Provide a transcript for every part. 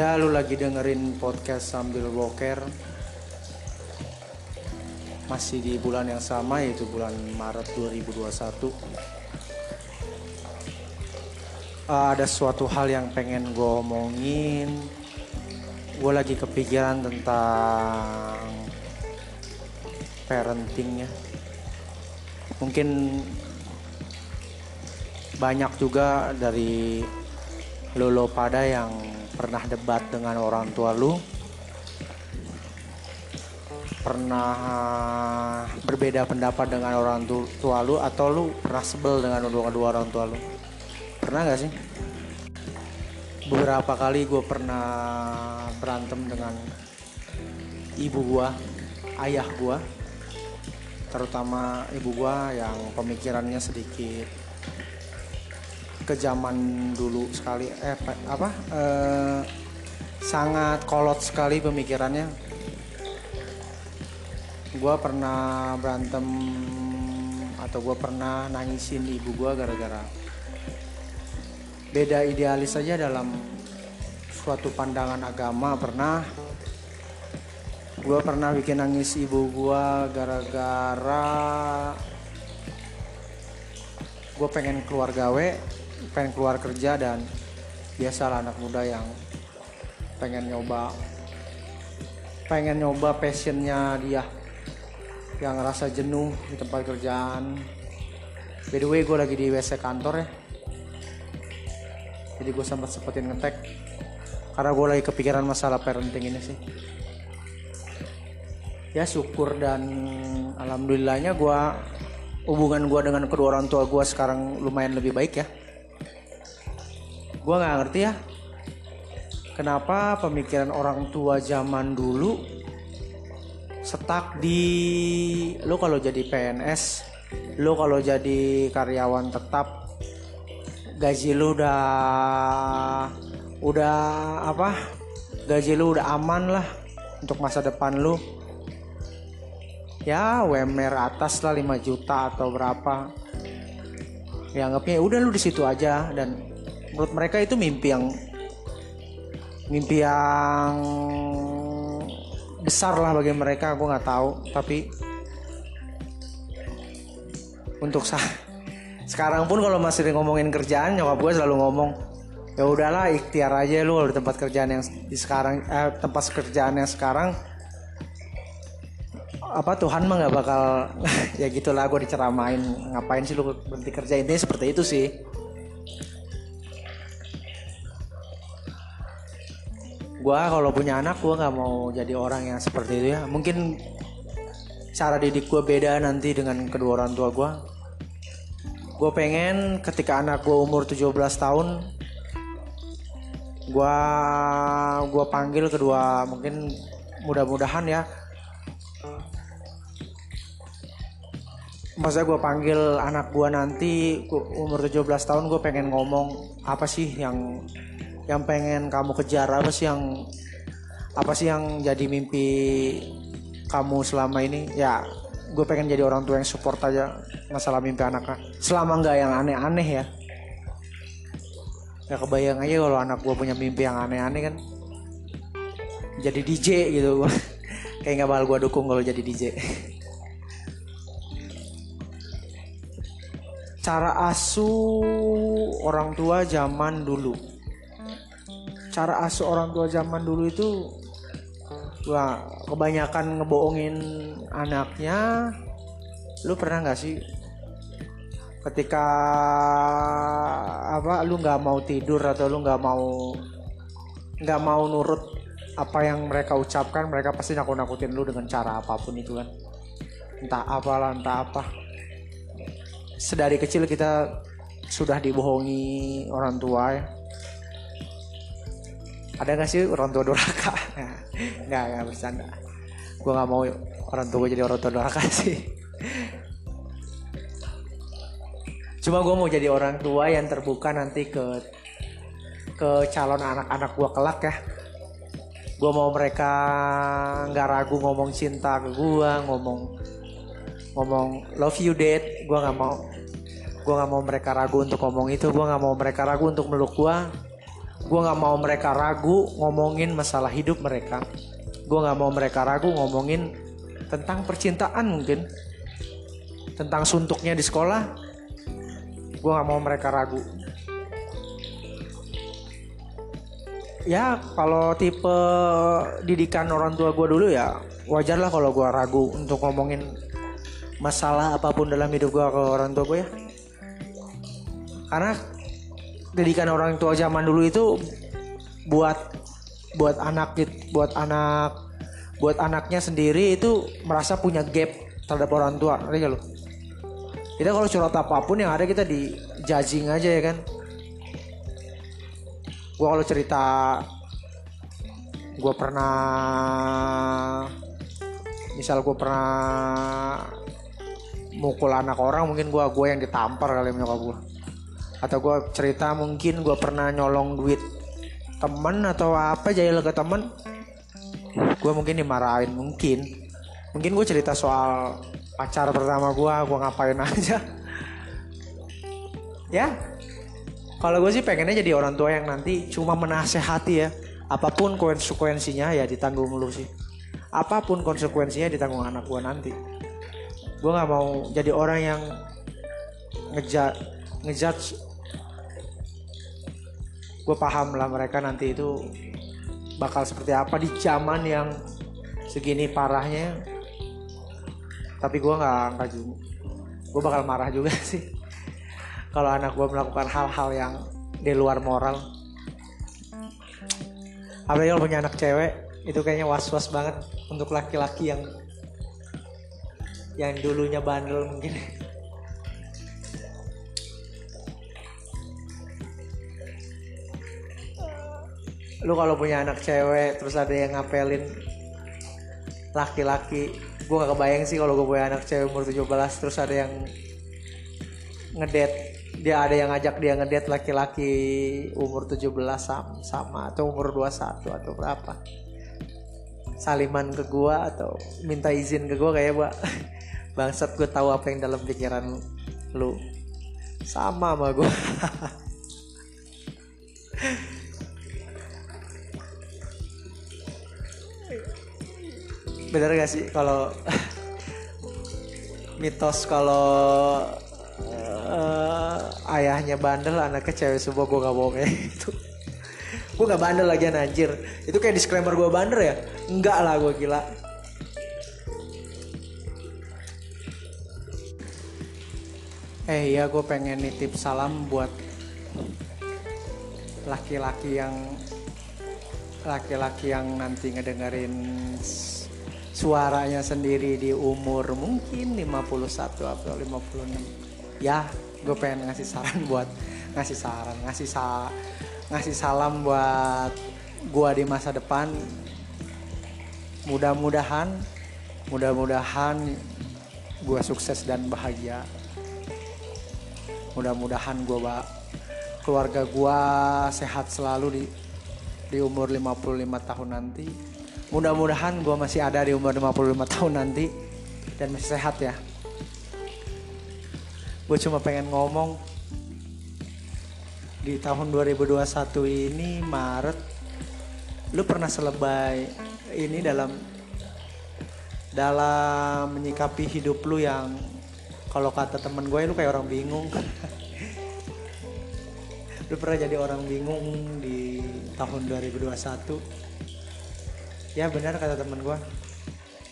Ya lu lagi dengerin podcast sambil boker. Masih di bulan yang sama yaitu bulan Maret 2021 uh, Ada suatu hal yang pengen gue omongin. Gue lagi kepikiran tentang parenting ya Mungkin banyak juga dari lolo pada yang pernah debat dengan orang tua lu. Pernah berbeda pendapat dengan orang tua lu atau lu pernah sebel dengan kedua orang tua lu? Pernah gak sih? Beberapa kali gue pernah berantem dengan ibu gue ayah gue terutama ibu gue yang pemikirannya sedikit ke zaman dulu sekali eh apa eh, sangat kolot sekali pemikirannya. Gue pernah berantem atau gue pernah nangisin ibu gue gara-gara beda idealis saja dalam suatu pandangan agama pernah. Gue pernah bikin nangis ibu gue gara-gara gue pengen keluar gawe pengen keluar kerja dan biasalah anak muda yang pengen nyoba pengen nyoba passionnya dia yang ngerasa jenuh di tempat kerjaan. By the way gue lagi di WC kantor ya. Jadi gue sempat sempetin ngetek karena gue lagi kepikiran masalah parenting ini sih. Ya syukur dan alhamdulillahnya gue hubungan gue dengan kedua orang tua gue sekarang lumayan lebih baik ya gue nggak ngerti ya. Kenapa pemikiran orang tua zaman dulu setak di lo kalau jadi PNS lo kalau jadi karyawan tetap gaji lo udah udah apa gaji lo udah aman lah untuk masa depan lo ya WMR atas lah 5 juta atau berapa. Ya anggapnya udah lu di situ aja dan menurut mereka itu mimpi yang mimpi yang besar lah bagi mereka aku nggak tahu. Tapi untuk sah sekarang pun kalau masih ngomongin kerjaan nyokap gue selalu ngomong ya udahlah ikhtiar aja lu di tempat kerjaan yang di sekarang eh, tempat kerjaan yang sekarang. Apa Tuhan mah nggak bakal ya gitulah gue diceramain. Ngapain sih lu berhenti kerja? Ini seperti itu sih gue kalau punya anak gue nggak mau jadi orang yang seperti itu ya. Mungkin cara didik gue beda nanti dengan kedua orang tua gue gue pengen ketika anak gue umur 17 tahun gue gue panggil kedua mungkin mudah-mudahan ya. Masa gue panggil anak gue nanti umur 17 tahun gue pengen ngomong apa sih yang yang pengen kamu kejar apa sih yang apa sih yang jadi mimpi kamu selama ini? Ya gue pengen jadi orang tua yang support aja masalah mimpi anaknya selama nggak yang aneh-aneh ya. Ya kebayang aja kalau anak gue punya mimpi yang aneh-aneh kan. Jadi DJ gitu. Kayak nggak bakal gue dukung kalau jadi DJ cara asuh orang tua zaman dulu cara asuh orang tua zaman dulu itu wah kebanyakan ngebohongin anaknya. Lu pernah nggak sih? Ketika apa lu nggak mau tidur atau lu nggak mau nggak mau nurut apa yang mereka ucapkan mereka pasti nakut nakutin lu dengan cara apa pun itu kan. Entah apalah entah apa. Sedari kecil kita sudah dibohongi orang tua ya ada gak sih orang tua durhaka? Nggak nggak bercanda. Gue nggak mau orang tua gue jadi orang tua durhaka sih. Cuma gue mau jadi orang tua yang terbuka nanti ke ke calon anak-anak gue kelak ya. Gue mau mereka nggak ragu ngomong cinta ke gue ngomong ngomong love you dad. Gue nggak mau. Gue nggak mau mereka ragu untuk ngomong itu. Gue nggak mau mereka ragu untuk meluk gue gue nggak mau mereka ragu ngomongin masalah hidup mereka. Gue nggak mau mereka ragu ngomongin tentang percintaan mungkin. Tentang suntuknya di sekolah gue nggak mau mereka ragu. Ya kalau tipe didikan orang tua gue dulu ya wajar lah kalau gue ragu untuk ngomongin masalah apa pun dalam hidup gue ke orang tua gue ya. Karena didikan orang tua zaman dulu itu buat buat anak buat anak buat anaknya sendiri itu merasa punya gap terhadap orang tua ngerti lo kita kalau curhat apa pun yang ada kita di judging aja ya kan. Gue kalau cerita gue pernah misal gue pernah mukul anak orang mungkin gue gue yang ditampar kali menyokap gue atau gue cerita mungkin gue pernah nyolong duit temen atau apa jahil ke temen gue mungkin dimarahin mungkin. Mungkin gue cerita soal pacar pertama gue gue ngapain aja. Ya kalau gue sih pengennya jadi orang tua yang nanti cuma menasehati ya. Apa pun konsekuensinya ya ditanggung dulu sih. Apa pun konsekuensinya ditanggung anak gue nanti. Gue nggak mau jadi orang yang ngejat ngejudge gue paham lah mereka nanti itu bakal seperti apa di zaman yang segini parahnya. Tapi gue nggak nggak juga gue bakal marah juga sih. Kalau anak gue melakukan hal-hal yang di luar moral. Apalagi kalau punya anak cewek itu kayaknya was-was banget untuk laki-laki yang yang dulunya bandel mungkin lu kalau punya anak cewek terus ada yang ngapelin laki-laki gue gak kebayang sih kalau gue punya anak cewek umur 17 terus ada yang ngedet dia ada yang ngajak dia ngedet laki-laki umur 17 sama, sama atau umur 21 atau berapa. Saliman ke gue atau minta izin ke gue kayak gua. Bangsat gue tahu apa yang dalam pikiran lu. Sama sama gue bener gak sih kalau mitos kalau uh, ayahnya bandel anaknya cewek semua gue gak bohong kayak itu. Gue gak bandel lagi anjir. Itu kayak disclaimer gue bandel ya? Enggak lah gue gila. Eh ya gue pengen nitip salam buat laki-laki yang laki-laki yang nanti ngedengerin suaranya sendiri di umur mungkin 51 atau 56 ya gue pengen ngasih saran buat ngasih saran ngasih sa ngasih salam buat gue di masa depan. Mudah-mudahan mudah-mudahan gue sukses dan bahagia. Mudah-mudahan gue keluarga gue sehat selalu di di umur 55 tahun nanti mudah-mudahan gue masih ada di umur 55 tahun nanti dan masih sehat ya. Gue cuma pengen ngomong di tahun 2021 ini Maret lu pernah selebay ini dalam dalam menyikapi hidup lu yang kalau kata temen gue lu kayak orang bingung. Lu pernah jadi orang bingung di tahun 2021 ya benar kata temen gue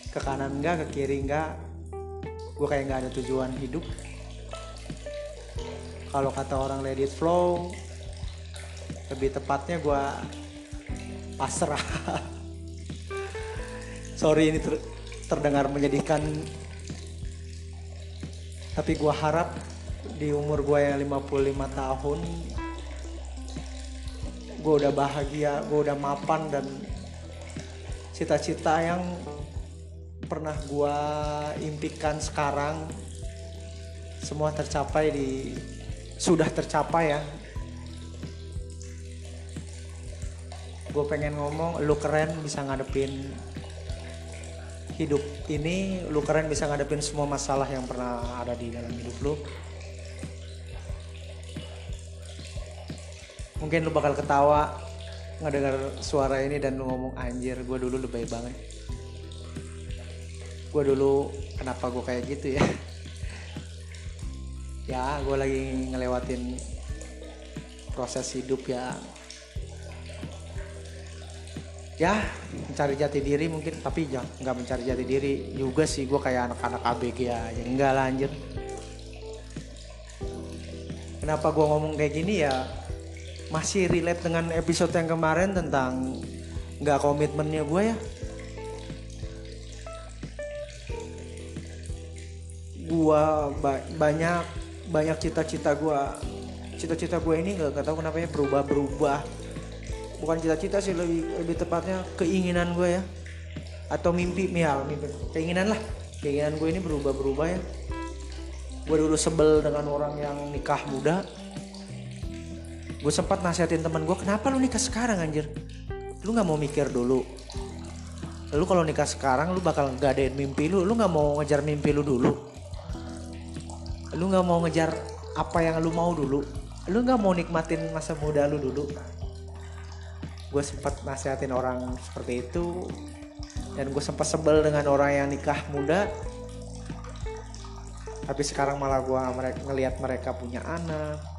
ke kanan enggak ke kiri enggak gue kayak nggak ada tujuan hidup. Kalau kata orang let flow lebih tepatnya gue pasrah. Sorry ini ter terdengar menyedihkan. Tapi gue harap di umur gue yang 55 tahun gue udah bahagia gue udah mapan dan cita-cita yang pernah gue impikan sekarang semua tercapai di sudah tercapai ya. Gue pengen ngomong lu keren bisa ngadepin hidup ini lu keren bisa ngadepin semua masalah yang pernah ada di dalam hidup lu. Mungkin lu bakal ketawa ngedengar suara ini dan lu ngomong anjir gue dulu lebay banget. Gue dulu kenapa gue kayak gitu ya? Ya gue lagi ngelewatin proses hidup ya. Ya mencari jati diri mungkin tapi nggak mencari jati diri juga sih. Gue kayak anak-anak ABG aja enggak lah anjir. Kenapa gue ngomong kayak gini ya masih relate dengan episode yang kemarin tentang nggak komitmennya gue ya. Gue ba banyak banyak cita-cita gue cita-cita gue ini gak, tau kenapa ya berubah-berubah. Bukan cita-cita sih lebih lebih tepatnya keinginan gue ya. Atau mimpi mihal mimpi. Keinginan lah. Keinginan gue ini berubah-berubah ya. Gue dulu sebel dengan orang yang nikah muda gue sempat nasihatin teman gue kenapa lu nikah sekarang anjir? Lu nggak mau mikir dulu. Lu kalau nikah sekarang lu bakal gadain mimpi lu. Lu nggak mau ngejar mimpi lu dulu. Lu nggak mau ngejar apa yang lu mau dulu. Lu nggak mau nikmatin masa muda lu dulu. Gue sempat nasihatin orang seperti itu. Dan gue sempat sebel dengan orang yang nikah muda. Tapi sekarang malah gue ngelihat mereka punya anak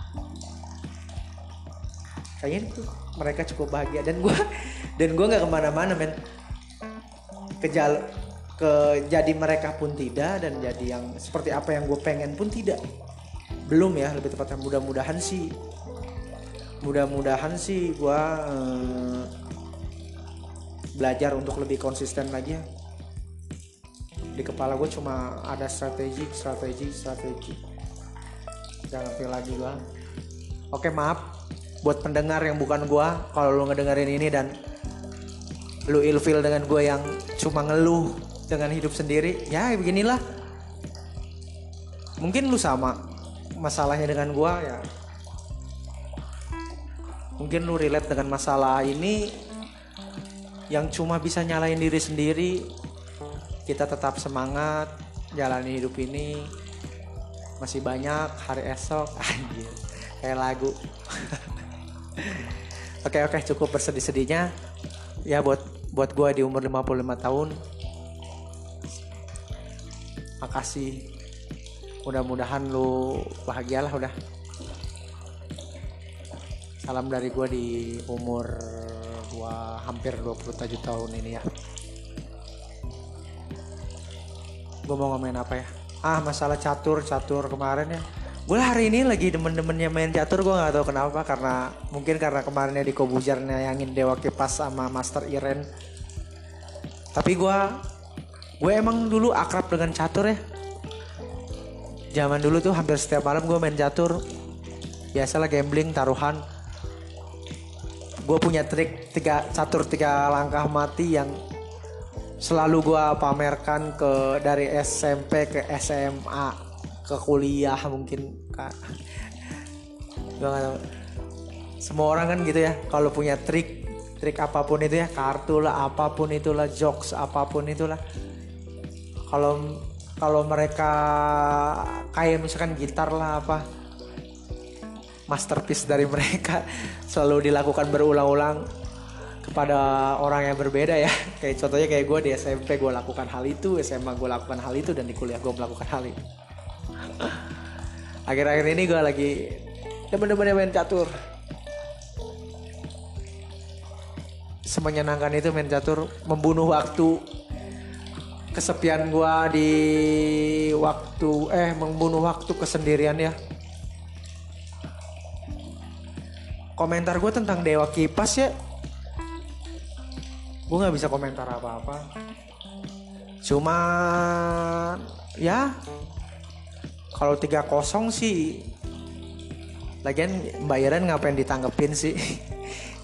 kayaknya tuh mereka cukup bahagia. Dan gue dan gue nggak ke mana-mana men. Ke jal ke jadi mereka pun tidak dan jadi yang seperti apa yang gue pengen pun tidak. Belum ya lebih tepatnya. Mudah-mudahan sih mudah-mudahan sih gue eh, belajar untuk lebih konsisten lagi ya. Di kepala gue cuma ada strategi strategi strategi. Jangan lagi gue oke maaf buat pendengar yang bukan gua kalau lu ngedengerin ini dan lu ilfil dengan gue yang cuma ngeluh dengan hidup sendiri ya beginilah. Mungkin lu sama masalahnya dengan gua ya. Mungkin lu relate dengan masalah ini yang cuma bisa nyalain diri sendiri. Kita tetap semangat jalani hidup ini. Masih banyak hari esok. Anjir kayak lagu Oke oke cukup bersedih-sedihnya ya buat buat gue di umur 55 tahun. Makasih. Mudah-mudahan lu bahagialah udah. Salam dari gue di umur gua hampir 27 tahun ini ya. Gue mau ngomongin apa ya? Ah masalah catur catur kemarin ya gue hari ini lagi demen-demennya main catur gue nggak tahu kenapa karena mungkin karena kemarinnya di Kobujar nyayangin Dewa Kipas sama Master Iren. Tapi gue gue emang dulu akrab dengan catur ya. Zaman dulu tuh hampir setiap malam gue main catur. Biasalah gambling taruhan. Gue punya trik tiga catur tiga langkah mati yang selalu gue pamerkan ke dari SMP ke SMA ke kuliah mungkin kak. Semua orang kan gitu ya kalau punya trik trik apa pun itu ya kartu lah apa pun itulah jokes apa pun itulah. Kalau kalau mereka kayak misalkan gitar lah apa masterpiece dari mereka selalu dilakukan berulang-ulang kepada orang yang berbeda ya. Kayak contohnya kayak gue di SMP gue lakukan hal itu SMA gue lakukan hal itu dan di kuliah gue melakukan hal itu akhir-akhir ini gue lagi temen-temennya main catur. Semenyenangkan itu main catur membunuh waktu. Kesepian gue di waktu eh membunuh waktu kesendirian ya. Komentar gue tentang dewa kipas ya. Gue nggak bisa komentar apa-apa. Cuma ya kalau tiga kosong sih lagian bayaran ngapain ditanggepin sih?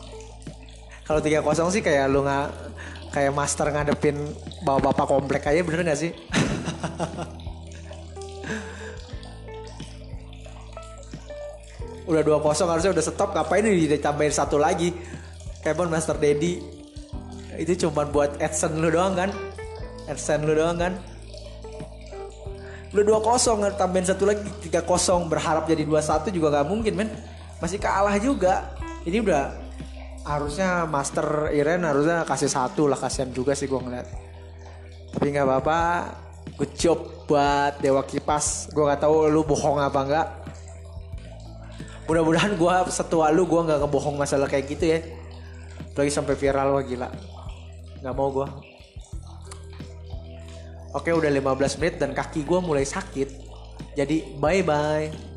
Kalau tiga kosong sih kayak lu nggak kayak master ngadepin bawa bapak komplek aja bener gak sih? Udah dua kosong harusnya udah stop. Ngapain ini ditambahin satu lagi? Pun master daddy. Itu cuma buat adsense lu doang kan? Adsense lu doang kan udah dua kosong tambahin satu lagi. Tiga kosong berharap jadi dua satu juga nggak mungkin men. Masih kalah juga. Ini udah harusnya Master Iren harusnya kasih satu lah kasihan juga sih gue ngeliat. Tapi nggak apa-apa. Good job buat Dewa Kipas. Gue nggak tahu lu bohong apa enggak mudah-mudahan gue setua lu gue nggak ngebohong masalah kayak gitu ya. Lagi sampai viral wah gila. Nggak mau gue oke udah 15 menit dan kaki gue mulai sakit. Jadi bye bye